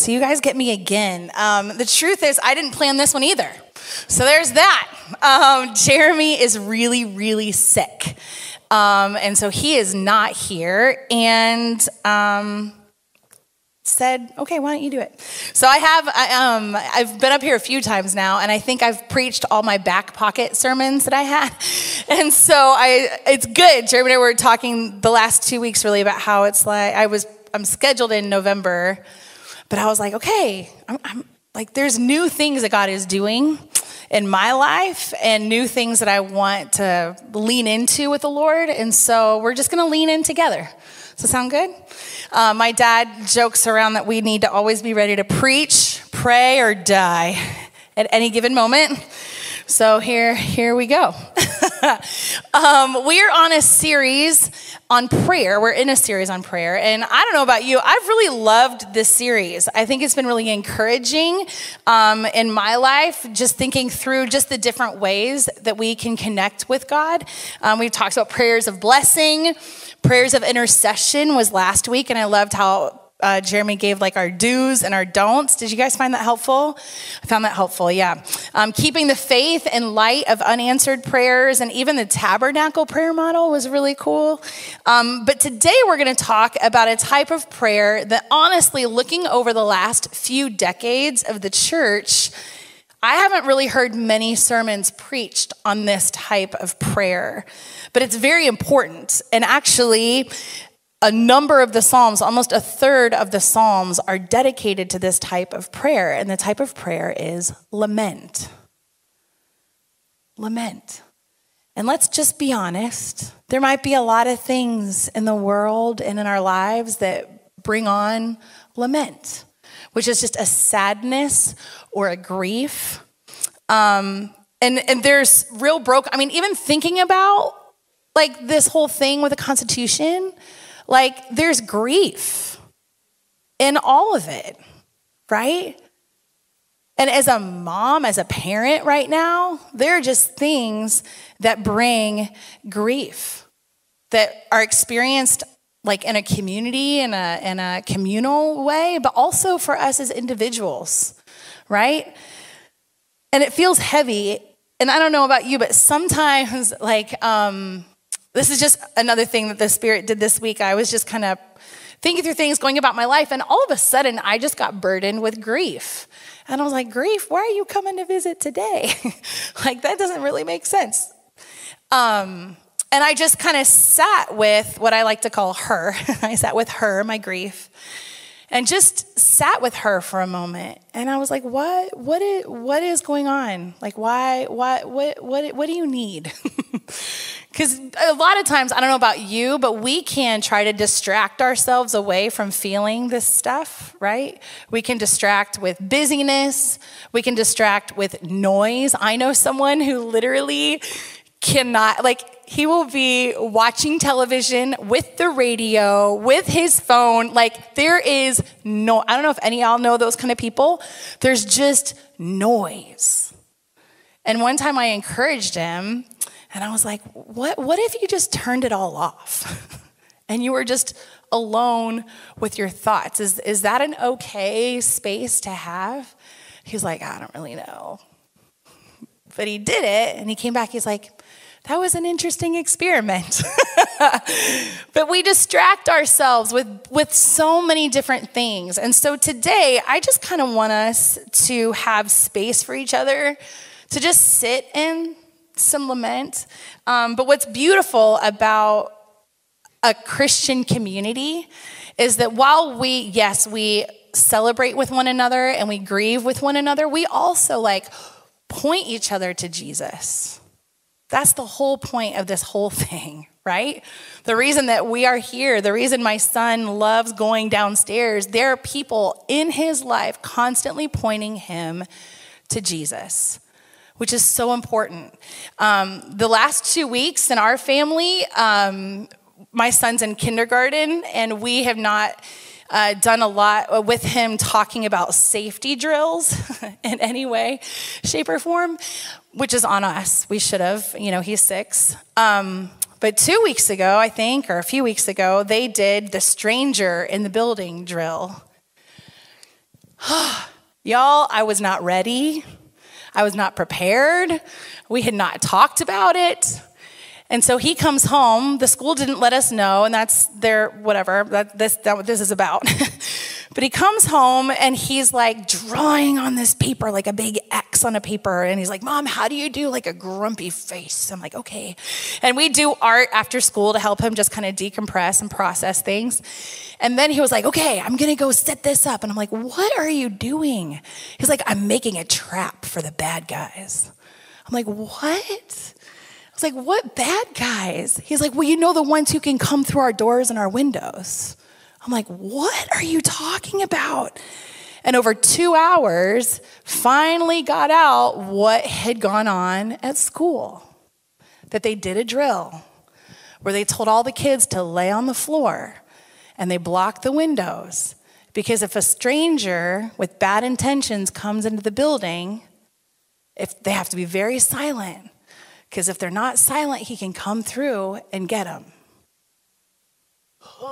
So you guys get me again. Um, the truth is, I didn't plan this one either. So there's that. Um, Jeremy is really, really sick. Um, and so he is not here. And um, said, okay, why don't you do it? So I have, I, um, I've been up here a few times now, and I think I've preached all my back pocket sermons that I had. And so I, it's good. Jeremy and I were talking the last two weeks really about how it's like, I was, I'm scheduled in November, but I was like, okay, I'm, I'm like, there's new things that God is doing in my life and new things that I want to lean into with the Lord. And so we're just going to lean in together. Does that sound good? Uh, my dad jokes around that we need to always be ready to preach, pray, or die at any given moment. So here, here we go. um, we are on a series on prayer. We're in a series on prayer. And I don't know about you, I've really loved this series. I think it's been really encouraging um, in my life, just thinking through just the different ways that we can connect with God. Um, we've talked about prayers of blessing, prayers of intercession was last week, and I loved how uh, Jeremy gave like our do's and our don'ts. Did you guys find that helpful? I found that helpful, yeah. Um, keeping the faith in light of unanswered prayers and even the tabernacle prayer model was really cool. Um, but today we're going to talk about a type of prayer that honestly, looking over the last few decades of the church, I haven't really heard many sermons preached on this type of prayer, but it's very important. And actually, a number of the Psalms, almost a third of the Psalms, are dedicated to this type of prayer. And the type of prayer is lament. Lament. And let's just be honest there might be a lot of things in the world and in our lives that bring on lament, which is just a sadness or a grief. Um, and, and there's real broke, I mean, even thinking about like this whole thing with the Constitution like, there's grief in all of it, right? And as a mom, as a parent right now, there are just things that bring grief that are experienced like in a community, in a, in a communal way, but also for us as individuals, right? And it feels heavy. And I don't know about you, but sometimes, like, um, this is just another thing that the Spirit did this week. I was just kind of thinking through things, going about my life, and all of a sudden I just got burdened with grief. And I was like, Grief, why are you coming to visit today? like, that doesn't really make sense. Um, and I just kind of sat with what I like to call her. I sat with her, my grief, and just sat with her for a moment. And I was like, what, what, is, what is going on? Like, why, why, what, what, what do you need? Because a lot of times, I don't know about you, but we can try to distract ourselves away from feeling this stuff, right? We can distract with busyness, we can distract with noise. I know someone who literally cannot, like, he will be watching television with the radio, with his phone. Like, there is no, I don't know if any of y'all know those kind of people. There's just noise. And one time I encouraged him and I was like, what, what if you just turned it all off and you were just alone with your thoughts? Is, is that an okay space to have? He's like, I don't really know. But he did it and he came back. He's like, that was an interesting experiment. but we distract ourselves with, with so many different things. And so today, I just kind of want us to have space for each other, to just sit in some lament. Um, but what's beautiful about a Christian community is that while we, yes, we celebrate with one another and we grieve with one another, we also like point each other to Jesus. That's the whole point of this whole thing, right? The reason that we are here, the reason my son loves going downstairs, there are people in his life constantly pointing him to Jesus which is so important. Um, the last two weeks in our family, um, my son's in kindergarten, and we have not uh, done a lot with him talking about safety drills in any way, shape, or form, which is on us. We should have, you know, he's six. Um, but two weeks ago, I think, or a few weeks ago, they did the stranger in the building drill. Y'all, I was not ready. I was not prepared. We had not talked about it. And so he comes home. The school didn't let us know, and that's their whatever. That, this, that what this is about. but he comes home and he's like drawing on this paper, like a big X on a paper. And he's like, Mom, how do you do like a grumpy face? I'm like, okay. And we do art after school to help him just kind of decompress and process things. And then he was like, okay, I'm gonna go set this up. And I'm like, what are you doing? He's like, I'm making a trap for the bad guys. I'm like, what? Was like, What bad guys? He's like, Well, you know the ones who can come through our doors and our windows. I'm like, What are you talking about? And over two hours, finally got out what had gone on at school. That they did a drill where they told all the kids to lay on the floor and they blocked the windows. Because if a stranger with bad intentions comes into the building, if they have to be very silent because if they're not silent, he can come through and get them.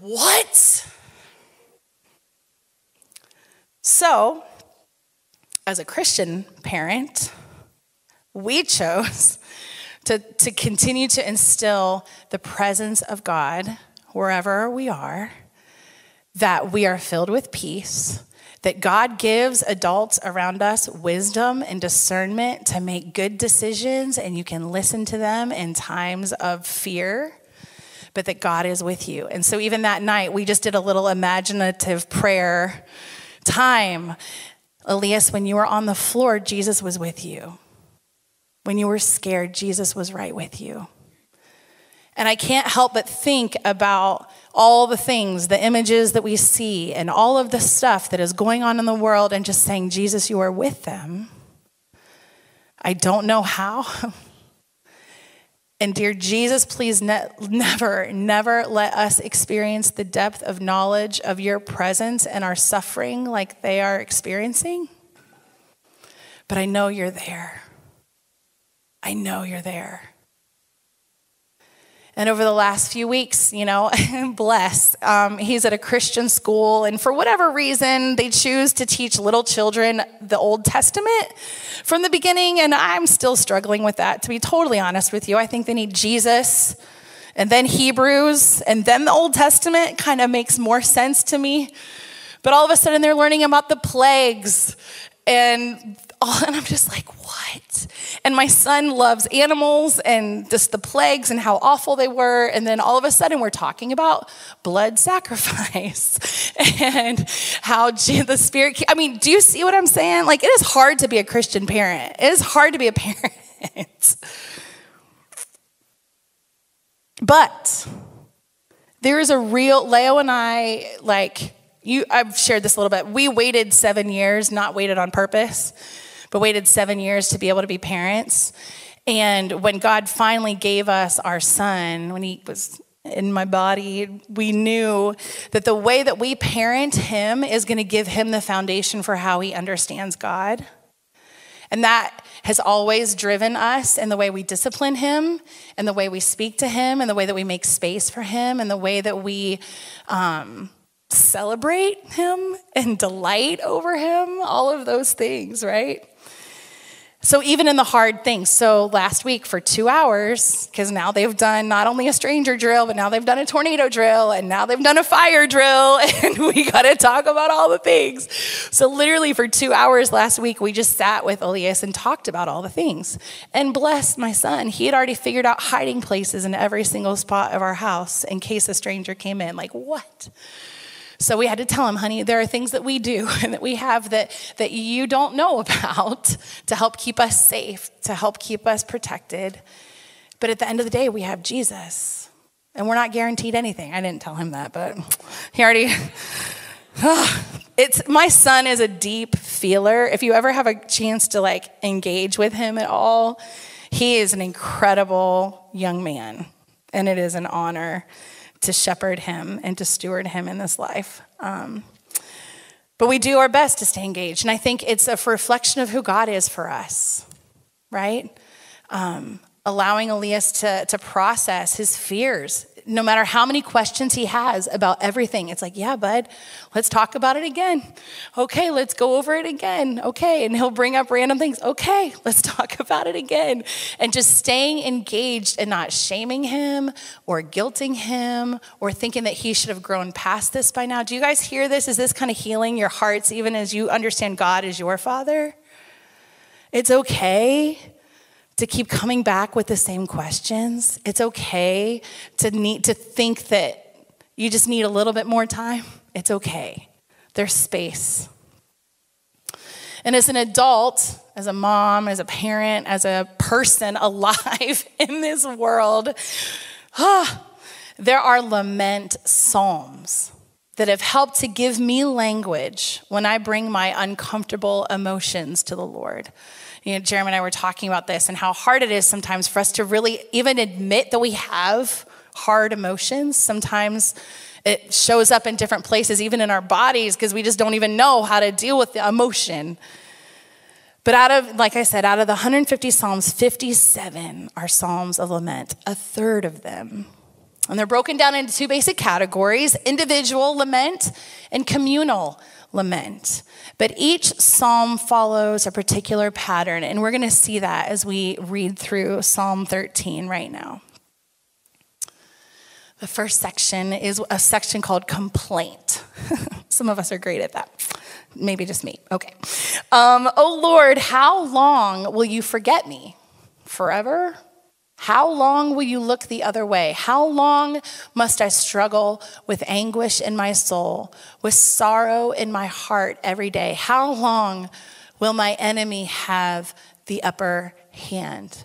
what? So, as a Christian parent, we chose to, to continue to instill the presence of God wherever we are, that we are filled with peace, that God gives adults around us wisdom and discernment to make good decisions, and you can listen to them in times of fear, but that God is with you. And so, even that night, we just did a little imaginative prayer time. Elias, when you were on the floor, Jesus was with you. When you were scared, Jesus was right with you. And I can't help but think about all the things, the images that we see, and all of the stuff that is going on in the world, and just saying, Jesus, you are with them. I don't know how. and dear Jesus, please ne- never, never let us experience the depth of knowledge of your presence and our suffering like they are experiencing. But I know you're there. I know you're there. And over the last few weeks, you know, bless, um, he's at a Christian school, and for whatever reason, they choose to teach little children the Old Testament from the beginning. And I'm still struggling with that, to be totally honest with you. I think they need Jesus and then Hebrews and then the Old Testament kind of makes more sense to me. But all of a sudden, they're learning about the plagues and all, and I'm just like, what? And my son loves animals and just the plagues and how awful they were. And then all of a sudden, we're talking about blood sacrifice and how the Spirit. I mean, do you see what I'm saying? Like, it is hard to be a Christian parent, it is hard to be a parent. but there is a real, Leo and I, like, you, I've shared this a little bit. We waited seven years, not waited on purpose but waited seven years to be able to be parents. And when God finally gave us our son, when he was in my body, we knew that the way that we parent him is going to give him the foundation for how he understands God. And that has always driven us in the way we discipline him, and the way we speak to him, and the way that we make space for him, and the way that we um, celebrate him and delight over him, all of those things, right? So, even in the hard things, so last week for two hours, because now they've done not only a stranger drill, but now they've done a tornado drill, and now they've done a fire drill, and we got to talk about all the things. So, literally, for two hours last week, we just sat with Elias and talked about all the things. And blessed my son, he had already figured out hiding places in every single spot of our house in case a stranger came in. Like, what? So we had to tell him, honey, there are things that we do and that we have that, that you don't know about to help keep us safe, to help keep us protected. But at the end of the day, we have Jesus. And we're not guaranteed anything. I didn't tell him that, but he already. it's my son is a deep feeler. If you ever have a chance to like engage with him at all, he is an incredible young man, and it is an honor to shepherd him and to steward him in this life. Um, but we do our best to stay engaged. And I think it's a reflection of who God is for us, right? Um, allowing Elias to, to process his fears. No matter how many questions he has about everything, it's like, yeah, bud, let's talk about it again. Okay, let's go over it again. Okay. And he'll bring up random things. Okay, let's talk about it again. And just staying engaged and not shaming him or guilting him or thinking that he should have grown past this by now. Do you guys hear this? Is this kind of healing your hearts even as you understand God as your father? It's okay to keep coming back with the same questions. It's okay to need to think that you just need a little bit more time. It's okay. There's space. And as an adult, as a mom, as a parent, as a person alive in this world, ah, there are lament psalms that have helped to give me language when I bring my uncomfortable emotions to the Lord. You know, Jeremy and I were talking about this and how hard it is sometimes for us to really even admit that we have hard emotions. Sometimes it shows up in different places, even in our bodies, because we just don't even know how to deal with the emotion. But out of, like I said, out of the 150 Psalms, 57 are Psalms of lament, a third of them. And they're broken down into two basic categories individual lament and communal lament. But each psalm follows a particular pattern, and we're going to see that as we read through Psalm 13 right now. The first section is a section called complaint. Some of us are great at that. Maybe just me. Okay. Um, oh Lord, how long will you forget me? Forever? How long will you look the other way? How long must I struggle with anguish in my soul, with sorrow in my heart every day? How long will my enemy have the upper hand?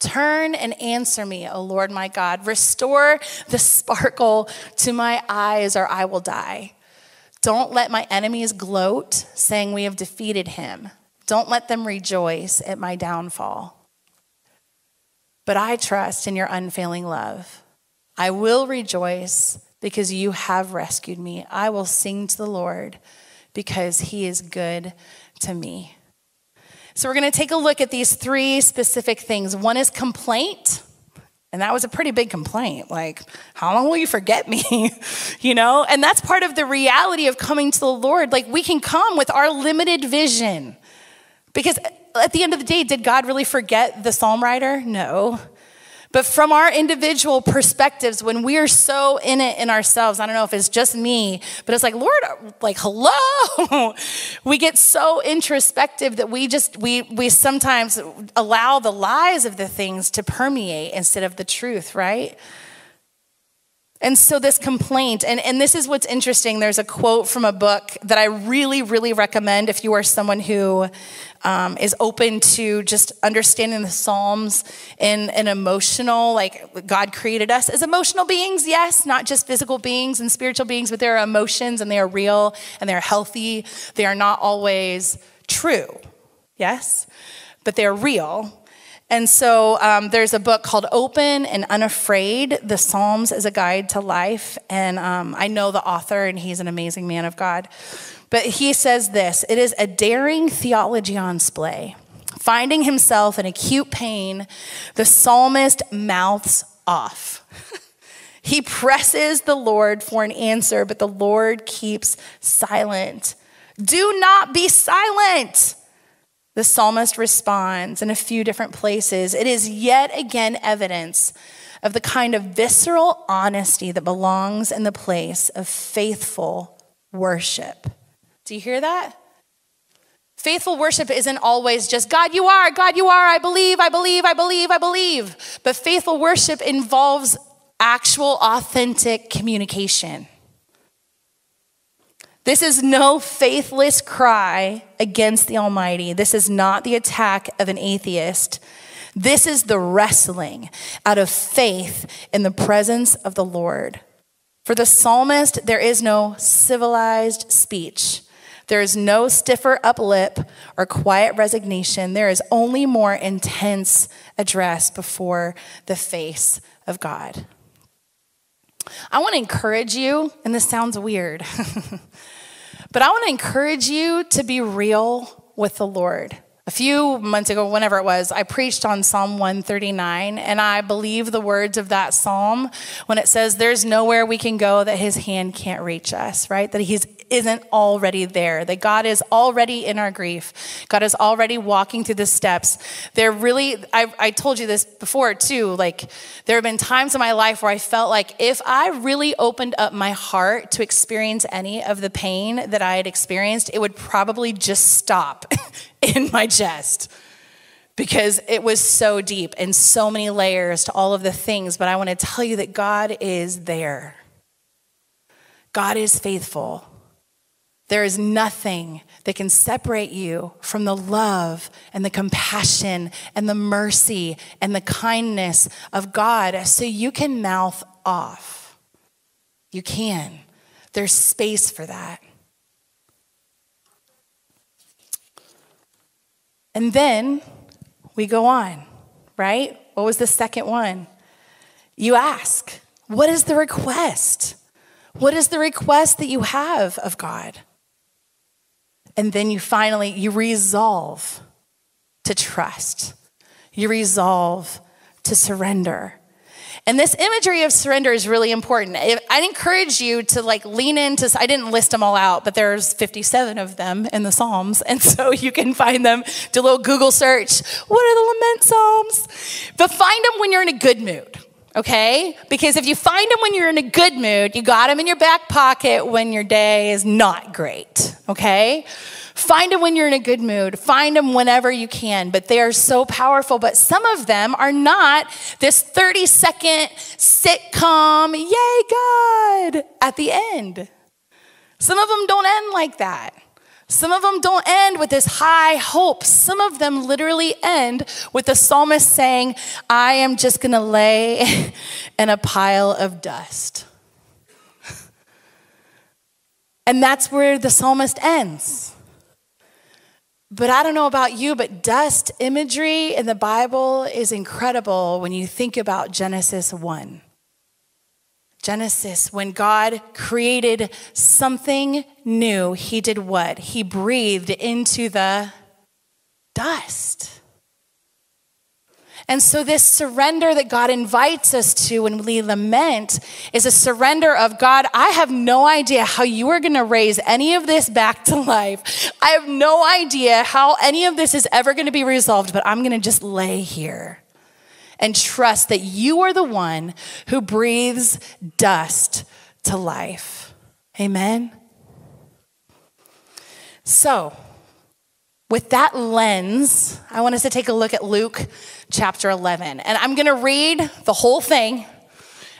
Turn and answer me, O Lord my God. Restore the sparkle to my eyes, or I will die. Don't let my enemies gloat, saying we have defeated him. Don't let them rejoice at my downfall. But I trust in your unfailing love. I will rejoice because you have rescued me. I will sing to the Lord because he is good to me. So, we're going to take a look at these three specific things. One is complaint. And that was a pretty big complaint. Like, how long will you forget me? you know? And that's part of the reality of coming to the Lord. Like, we can come with our limited vision. Because at the end of the day, did God really forget the psalm writer? No. But from our individual perspectives, when we are so in it in ourselves, I don't know if it's just me, but it's like, Lord, like, hello. we get so introspective that we just, we, we sometimes allow the lies of the things to permeate instead of the truth, right? And so, this complaint, and, and this is what's interesting. There's a quote from a book that I really, really recommend if you are someone who um, is open to just understanding the Psalms in an emotional, like God created us as emotional beings, yes, not just physical beings and spiritual beings, but there are emotions and they are real and they're healthy. They are not always true, yes, but they're real. And so um, there's a book called Open and Unafraid The Psalms as a Guide to Life. And um, I know the author, and he's an amazing man of God. But he says this it is a daring theology on splay. Finding himself in acute pain, the psalmist mouths off. he presses the Lord for an answer, but the Lord keeps silent. Do not be silent the psalmist responds in a few different places. It is yet again evidence of the kind of visceral honesty that belongs in the place of faithful worship. Do you hear that? Faithful worship isn't always just, God, you are, God, you are, I believe, I believe, I believe, I believe. But faithful worship involves actual, authentic communication. This is no faithless cry against the Almighty. This is not the attack of an atheist. This is the wrestling out of faith in the presence of the Lord. For the psalmist, there is no civilized speech. There is no stiffer up lip or quiet resignation. There is only more intense address before the face of God. I want to encourage you, and this sounds weird. But I want to encourage you to be real with the Lord a few months ago, whenever it was, I preached on Psalm 139, and I believe the words of that psalm when it says, There's nowhere we can go that his hand can't reach us, right? That he's isn't already there, that God is already in our grief. God is already walking through the steps. There really, I, I told you this before too, like there have been times in my life where I felt like if I really opened up my heart to experience any of the pain that I had experienced, it would probably just stop in my chest because it was so deep and so many layers to all of the things. But I want to tell you that God is there. God is faithful. There is nothing that can separate you from the love and the compassion and the mercy and the kindness of God. So you can mouth off. You can. There's space for that. And then we go on, right? What was the second one? You ask, what is the request? What is the request that you have of God? And then you finally you resolve to trust. You resolve to surrender. And this imagery of surrender is really important. I'd encourage you to like lean into, I didn't list them all out, but there's 57 of them in the Psalms. And so you can find them, do a little Google search. What are the lament Psalms? But find them when you're in a good mood, okay? Because if you find them when you're in a good mood, you got them in your back pocket when your day is not great, okay? Find them when you're in a good mood. Find them whenever you can, but they are so powerful. But some of them are not this 30 second sitcom, yay, God, at the end. Some of them don't end like that. Some of them don't end with this high hope. Some of them literally end with the psalmist saying, I am just going to lay in a pile of dust. And that's where the psalmist ends. But I don't know about you, but dust imagery in the Bible is incredible when you think about Genesis 1. Genesis, when God created something new, he did what? He breathed into the dust. And so, this surrender that God invites us to when we lament is a surrender of God, I have no idea how you are going to raise any of this back to life. I have no idea how any of this is ever going to be resolved, but I'm going to just lay here and trust that you are the one who breathes dust to life. Amen. So, with that lens, I want us to take a look at Luke chapter 11. And I'm going to read the whole thing.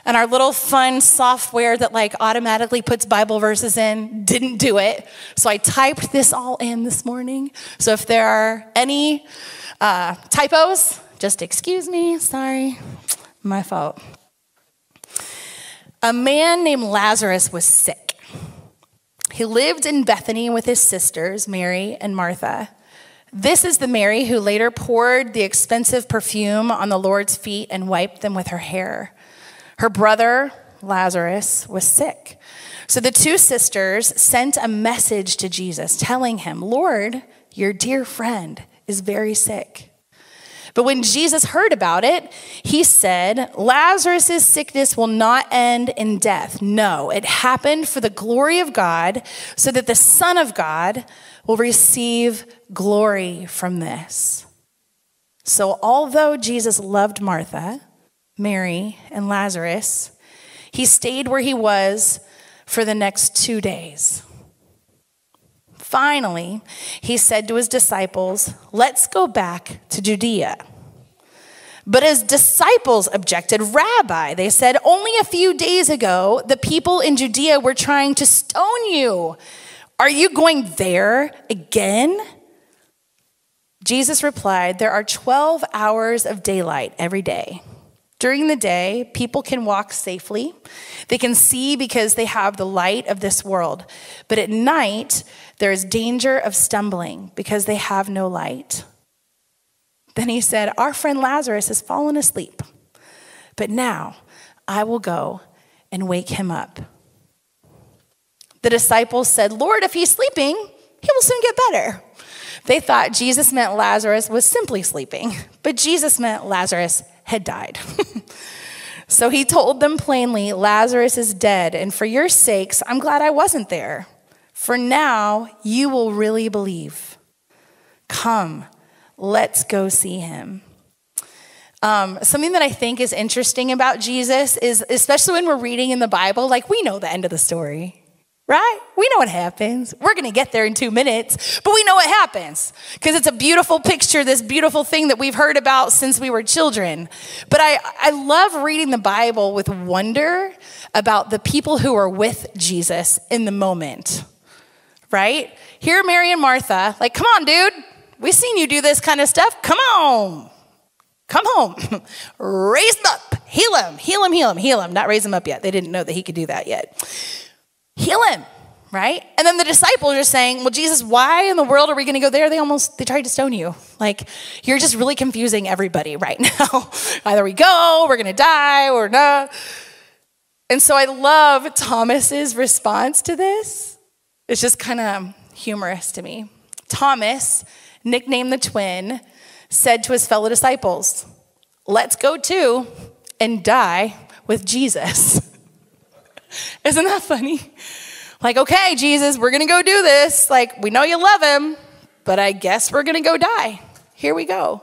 And our little fun software that like automatically puts Bible verses in didn't do it. So I typed this all in this morning. So if there are any uh, typos, just excuse me. Sorry, my fault. A man named Lazarus was sick. He lived in Bethany with his sisters, Mary and Martha. This is the Mary who later poured the expensive perfume on the Lord's feet and wiped them with her hair. Her brother, Lazarus, was sick. So the two sisters sent a message to Jesus telling him, Lord, your dear friend is very sick. But when Jesus heard about it, he said, Lazarus' sickness will not end in death. No, it happened for the glory of God, so that the Son of God will receive glory from this. So, although Jesus loved Martha, Mary, and Lazarus, he stayed where he was for the next two days. Finally, he said to his disciples, Let's go back to Judea. But his disciples objected, Rabbi, they said, only a few days ago, the people in Judea were trying to stone you. Are you going there again? Jesus replied, There are 12 hours of daylight every day. During the day, people can walk safely. They can see because they have the light of this world. But at night, there is danger of stumbling because they have no light. Then he said, Our friend Lazarus has fallen asleep. But now I will go and wake him up. The disciples said, Lord, if he's sleeping, he will soon get better. They thought Jesus meant Lazarus was simply sleeping, but Jesus meant Lazarus had died. so he told them plainly, Lazarus is dead, and for your sakes, I'm glad I wasn't there. For now, you will really believe. Come, let's go see him. Um, something that I think is interesting about Jesus is, especially when we're reading in the Bible, like we know the end of the story, right? We know what happens. We're going to get there in two minutes, but we know what happens because it's a beautiful picture, this beautiful thing that we've heard about since we were children. But I, I love reading the Bible with wonder about the people who are with Jesus in the moment, right? Here, Mary and Martha, like, come on, dude. We've seen you do this kind of stuff. Come on. Come home. raise him up. Heal him. Heal him, heal him, heal him. Not raise him up yet. They didn't know that he could do that yet. Heal him, right? And then the disciples are saying, Well, Jesus, why in the world are we going to go there? They almost, they tried to stone you. Like, you're just really confusing everybody right now. Either we go, we're going to die, or not. And so I love Thomas's response to this. It's just kind of humorous to me. Thomas, nicknamed the twin, said to his fellow disciples, Let's go too and die with Jesus. Isn't that funny? Like, okay, Jesus, we're gonna go do this. Like, we know you love him, but I guess we're gonna go die. Here we go.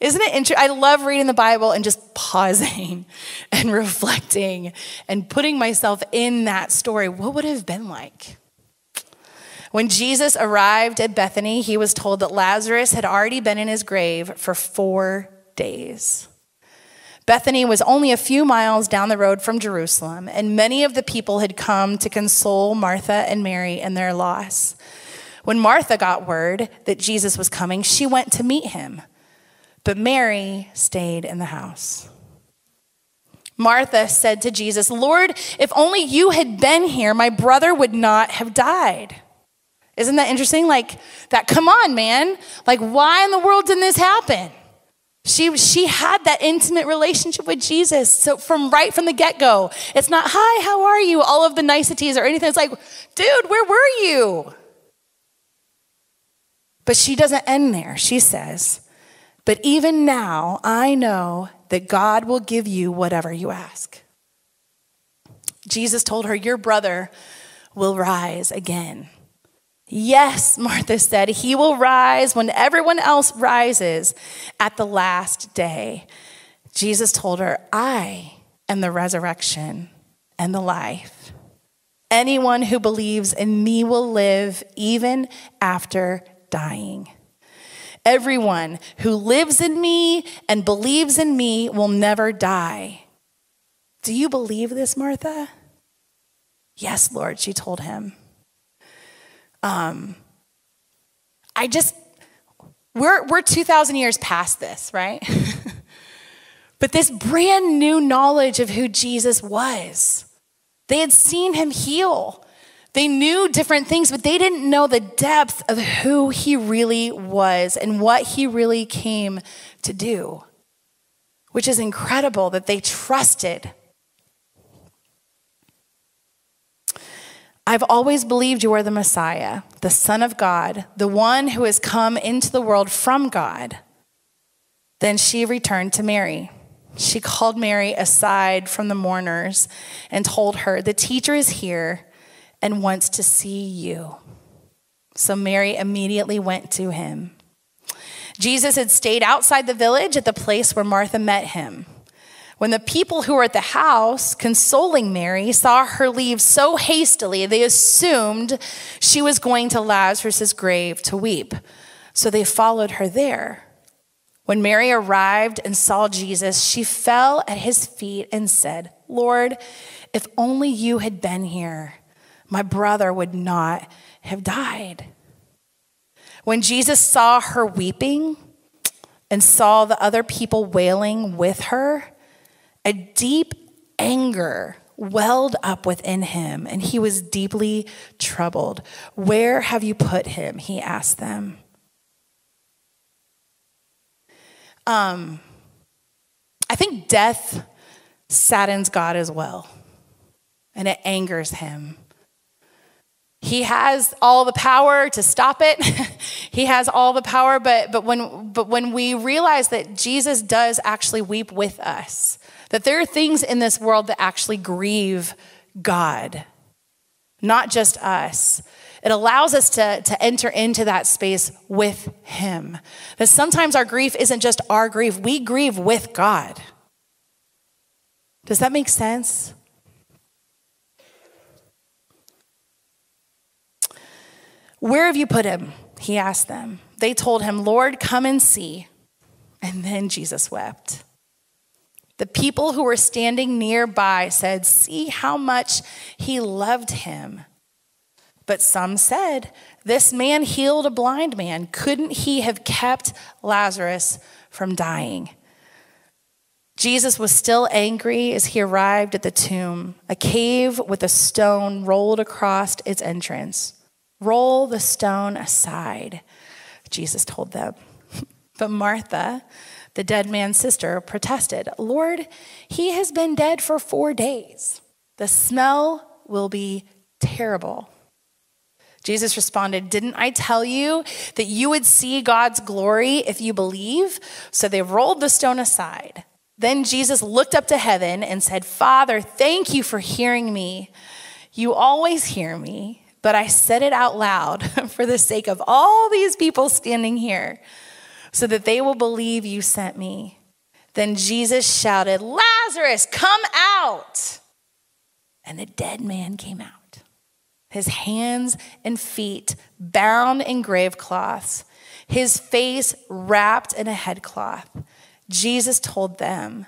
Isn't it interesting? I love reading the Bible and just pausing and reflecting and putting myself in that story. What would it have been like? When Jesus arrived at Bethany, he was told that Lazarus had already been in his grave for four days. Bethany was only a few miles down the road from Jerusalem, and many of the people had come to console Martha and Mary in their loss. When Martha got word that Jesus was coming, she went to meet him, but Mary stayed in the house. Martha said to Jesus, Lord, if only you had been here, my brother would not have died. Isn't that interesting? Like that, come on, man. Like, why in the world didn't this happen? She, she had that intimate relationship with Jesus. So from right from the get-go, it's not, hi, how are you? All of the niceties or anything. It's like, dude, where were you? But she doesn't end there. She says, but even now, I know that God will give you whatever you ask. Jesus told her, Your brother will rise again. Yes, Martha said, he will rise when everyone else rises at the last day. Jesus told her, I am the resurrection and the life. Anyone who believes in me will live even after dying. Everyone who lives in me and believes in me will never die. Do you believe this, Martha? Yes, Lord, she told him. Um, I just, we're, we're 2,000 years past this, right? but this brand new knowledge of who Jesus was, they had seen him heal. They knew different things, but they didn't know the depth of who he really was and what he really came to do, which is incredible that they trusted I've always believed you are the Messiah, the Son of God, the one who has come into the world from God. Then she returned to Mary. She called Mary aside from the mourners and told her, The teacher is here and wants to see you. So Mary immediately went to him. Jesus had stayed outside the village at the place where Martha met him. When the people who were at the house consoling Mary saw her leave so hastily, they assumed she was going to Lazarus' grave to weep. So they followed her there. When Mary arrived and saw Jesus, she fell at his feet and said, Lord, if only you had been here, my brother would not have died. When Jesus saw her weeping and saw the other people wailing with her, a deep anger welled up within him, and he was deeply troubled. Where have you put him? He asked them. Um, I think death saddens God as well, and it angers him. He has all the power to stop it. he has all the power, but, but, when, but when we realize that Jesus does actually weep with us, that there are things in this world that actually grieve God, not just us. It allows us to, to enter into that space with Him. That sometimes our grief isn't just our grief, we grieve with God. Does that make sense? Where have you put him? He asked them. They told him, Lord, come and see. And then Jesus wept. The people who were standing nearby said, See how much he loved him. But some said, This man healed a blind man. Couldn't he have kept Lazarus from dying? Jesus was still angry as he arrived at the tomb, a cave with a stone rolled across its entrance. Roll the stone aside, Jesus told them. But Martha, the dead man's sister, protested, Lord, he has been dead for four days. The smell will be terrible. Jesus responded, Didn't I tell you that you would see God's glory if you believe? So they rolled the stone aside. Then Jesus looked up to heaven and said, Father, thank you for hearing me. You always hear me but I said it out loud for the sake of all these people standing here, so that they will believe you sent me. Then Jesus shouted, Lazarus, come out! And the dead man came out, his hands and feet bound in grave cloths, his face wrapped in a headcloth. Jesus told them,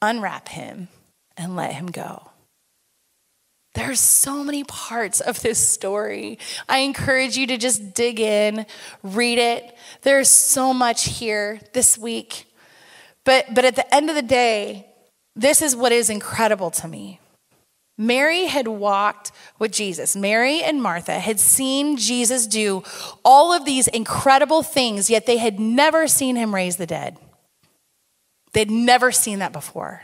Unwrap him and let him go. There's so many parts of this story. I encourage you to just dig in, read it. There's so much here this week. But, but at the end of the day, this is what is incredible to me. Mary had walked with Jesus. Mary and Martha had seen Jesus do all of these incredible things, yet they had never seen him raise the dead. They'd never seen that before.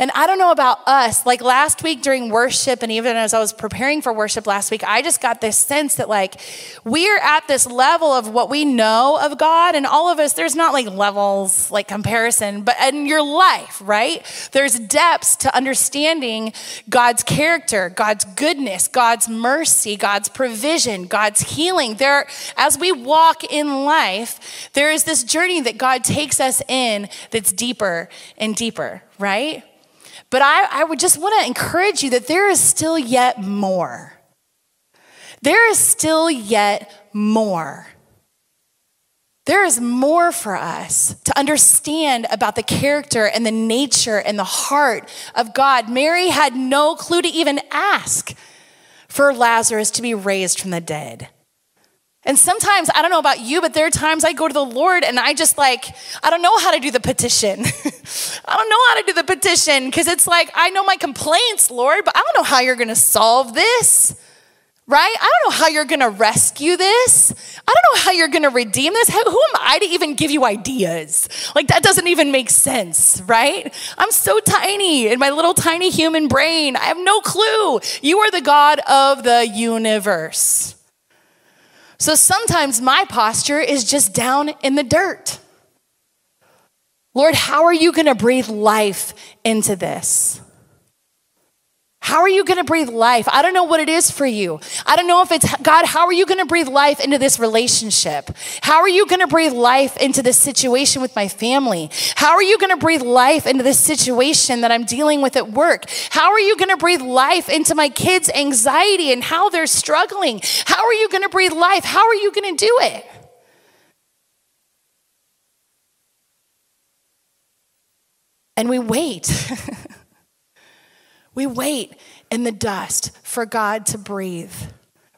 And I don't know about us, like last week during worship, and even as I was preparing for worship last week, I just got this sense that like we are at this level of what we know of God, and all of us, there's not like levels, like comparison, but in your life, right? There's depths to understanding God's character, God's goodness, God's mercy, God's provision, God's healing. There, as we walk in life, there is this journey that God takes us in that's deeper and deeper, right? But I, I would just want to encourage you that there is still yet more. There is still yet more. There is more for us to understand about the character and the nature and the heart of God. Mary had no clue to even ask for Lazarus to be raised from the dead. And sometimes, I don't know about you, but there are times I go to the Lord and I just like, I don't know how to do the petition. I don't know how to do the petition because it's like, I know my complaints, Lord, but I don't know how you're going to solve this, right? I don't know how you're going to rescue this. I don't know how you're going to redeem this. Who am I to even give you ideas? Like, that doesn't even make sense, right? I'm so tiny in my little tiny human brain. I have no clue. You are the God of the universe. So sometimes my posture is just down in the dirt. Lord, how are you going to breathe life into this? How are you going to breathe life? I don't know what it is for you. I don't know if it's God, how are you going to breathe life into this relationship? How are you going to breathe life into this situation with my family? How are you going to breathe life into this situation that I'm dealing with at work? How are you going to breathe life into my kids' anxiety and how they're struggling? How are you going to breathe life? How are you going to do it? And we wait. We wait in the dust for God to breathe.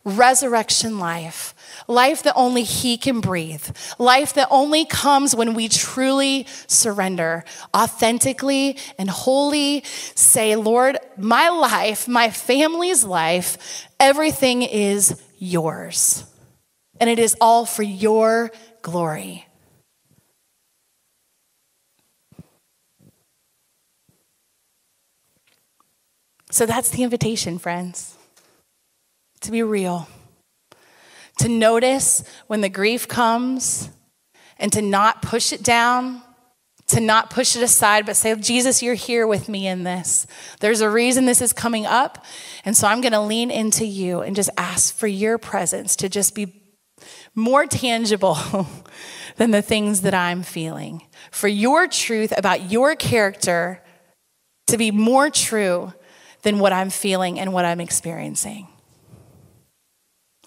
Resurrection life, life that only He can breathe, life that only comes when we truly surrender, authentically and wholly say, Lord, my life, my family's life, everything is yours. And it is all for your glory. So that's the invitation, friends. to be real, to notice when the grief comes and to not push it down, to not push it aside, but say, Jesus, you're here with me in this. There's a reason this is coming up. And so I'm going to lean into you and just ask for your presence to just be more tangible than the things that I'm feeling. For your truth about your character to be more true than what I'm feeling and what I'm experiencing.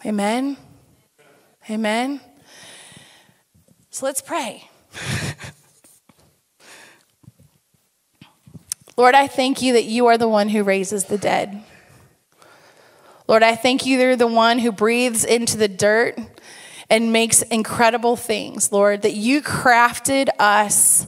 Amen. Amen. So let's pray. Lord, I thank you that you are the one who raises the dead. Lord, I thank you that you're the one who breathes into the dirt and makes incredible things, Lord, that you crafted us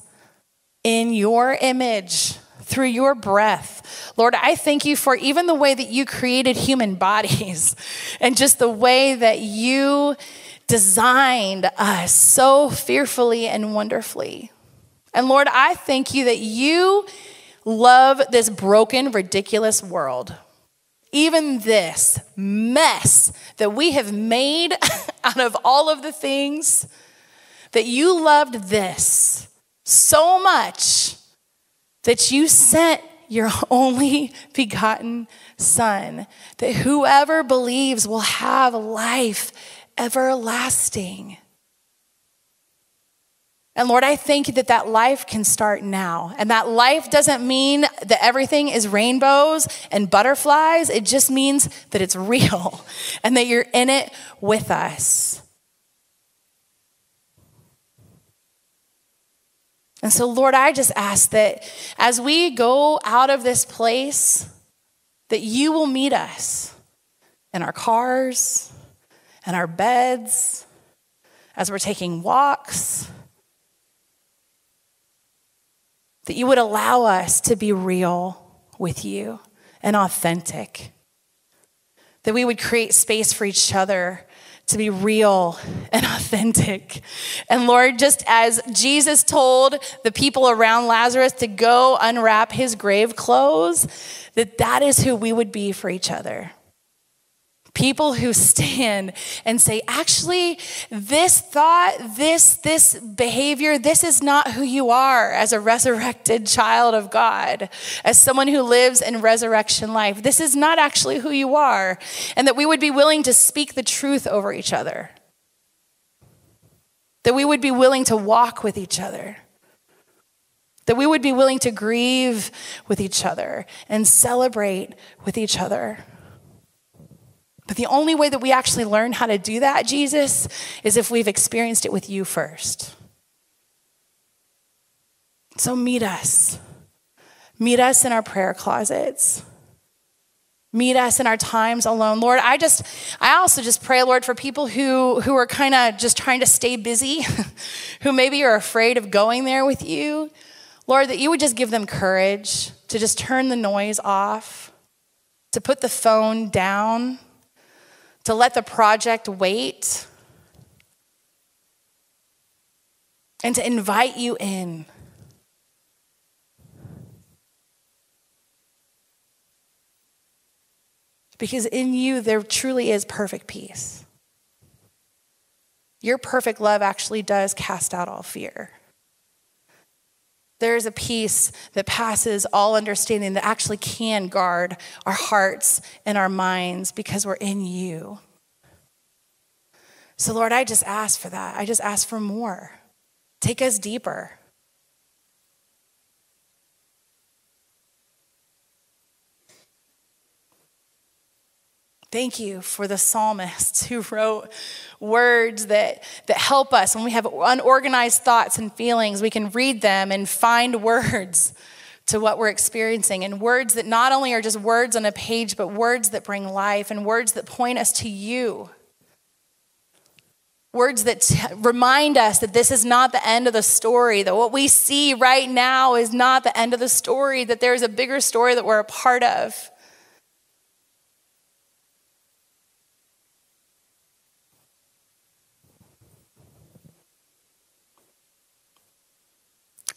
in your image through your breath. Lord, I thank you for even the way that you created human bodies and just the way that you designed us so fearfully and wonderfully. And Lord, I thank you that you love this broken, ridiculous world. Even this mess that we have made out of all of the things, that you loved this so much that you sent your only begotten Son, that whoever believes will have life everlasting. And Lord, I thank you that that life can start now. And that life doesn't mean that everything is rainbows and butterflies. It just means that it's real and that you're in it with us. And so, Lord, I just ask that as we go out of this place, that you will meet us in our cars, and our beds, as we're taking walks, that you would allow us to be real with you and authentic. That we would create space for each other to be real and authentic. And Lord, just as Jesus told the people around Lazarus to go unwrap his grave clothes, that that is who we would be for each other. People who stand and say, actually, this thought, this, this behavior, this is not who you are as a resurrected child of God, as someone who lives in resurrection life. This is not actually who you are. And that we would be willing to speak the truth over each other. That we would be willing to walk with each other. That we would be willing to grieve with each other and celebrate with each other. But the only way that we actually learn how to do that, Jesus, is if we've experienced it with you first. So meet us. Meet us in our prayer closets. Meet us in our times alone. Lord, I just, I also just pray, Lord, for people who, who are kind of just trying to stay busy, who maybe are afraid of going there with you. Lord, that you would just give them courage to just turn the noise off, to put the phone down to let the project wait, and to invite you in. Because in you, there truly is perfect peace. Your perfect love actually does cast out all fear. There is a peace that passes all understanding that actually can guard our hearts and our minds because we're in you. So, Lord, I just ask for that. I just ask for more. Take us deeper. Thank you for the psalmists who wrote words that, that help us when we have unorganized thoughts and feelings. We can read them and find words to what we're experiencing, and words that not only are just words on a page, but words that bring life and words that point us to you. Words that t- remind us that this is not the end of the story, that what we see right now is not the end of the story, that there's a bigger story that we're a part of.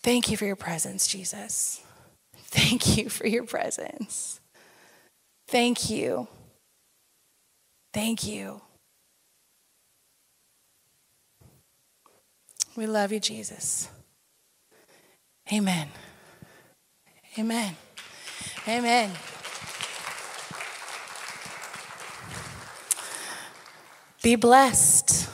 Thank you for your presence, Jesus. Thank you for your presence. Thank you. Thank you. We love you, Jesus. Amen. Amen. Amen. Be blessed.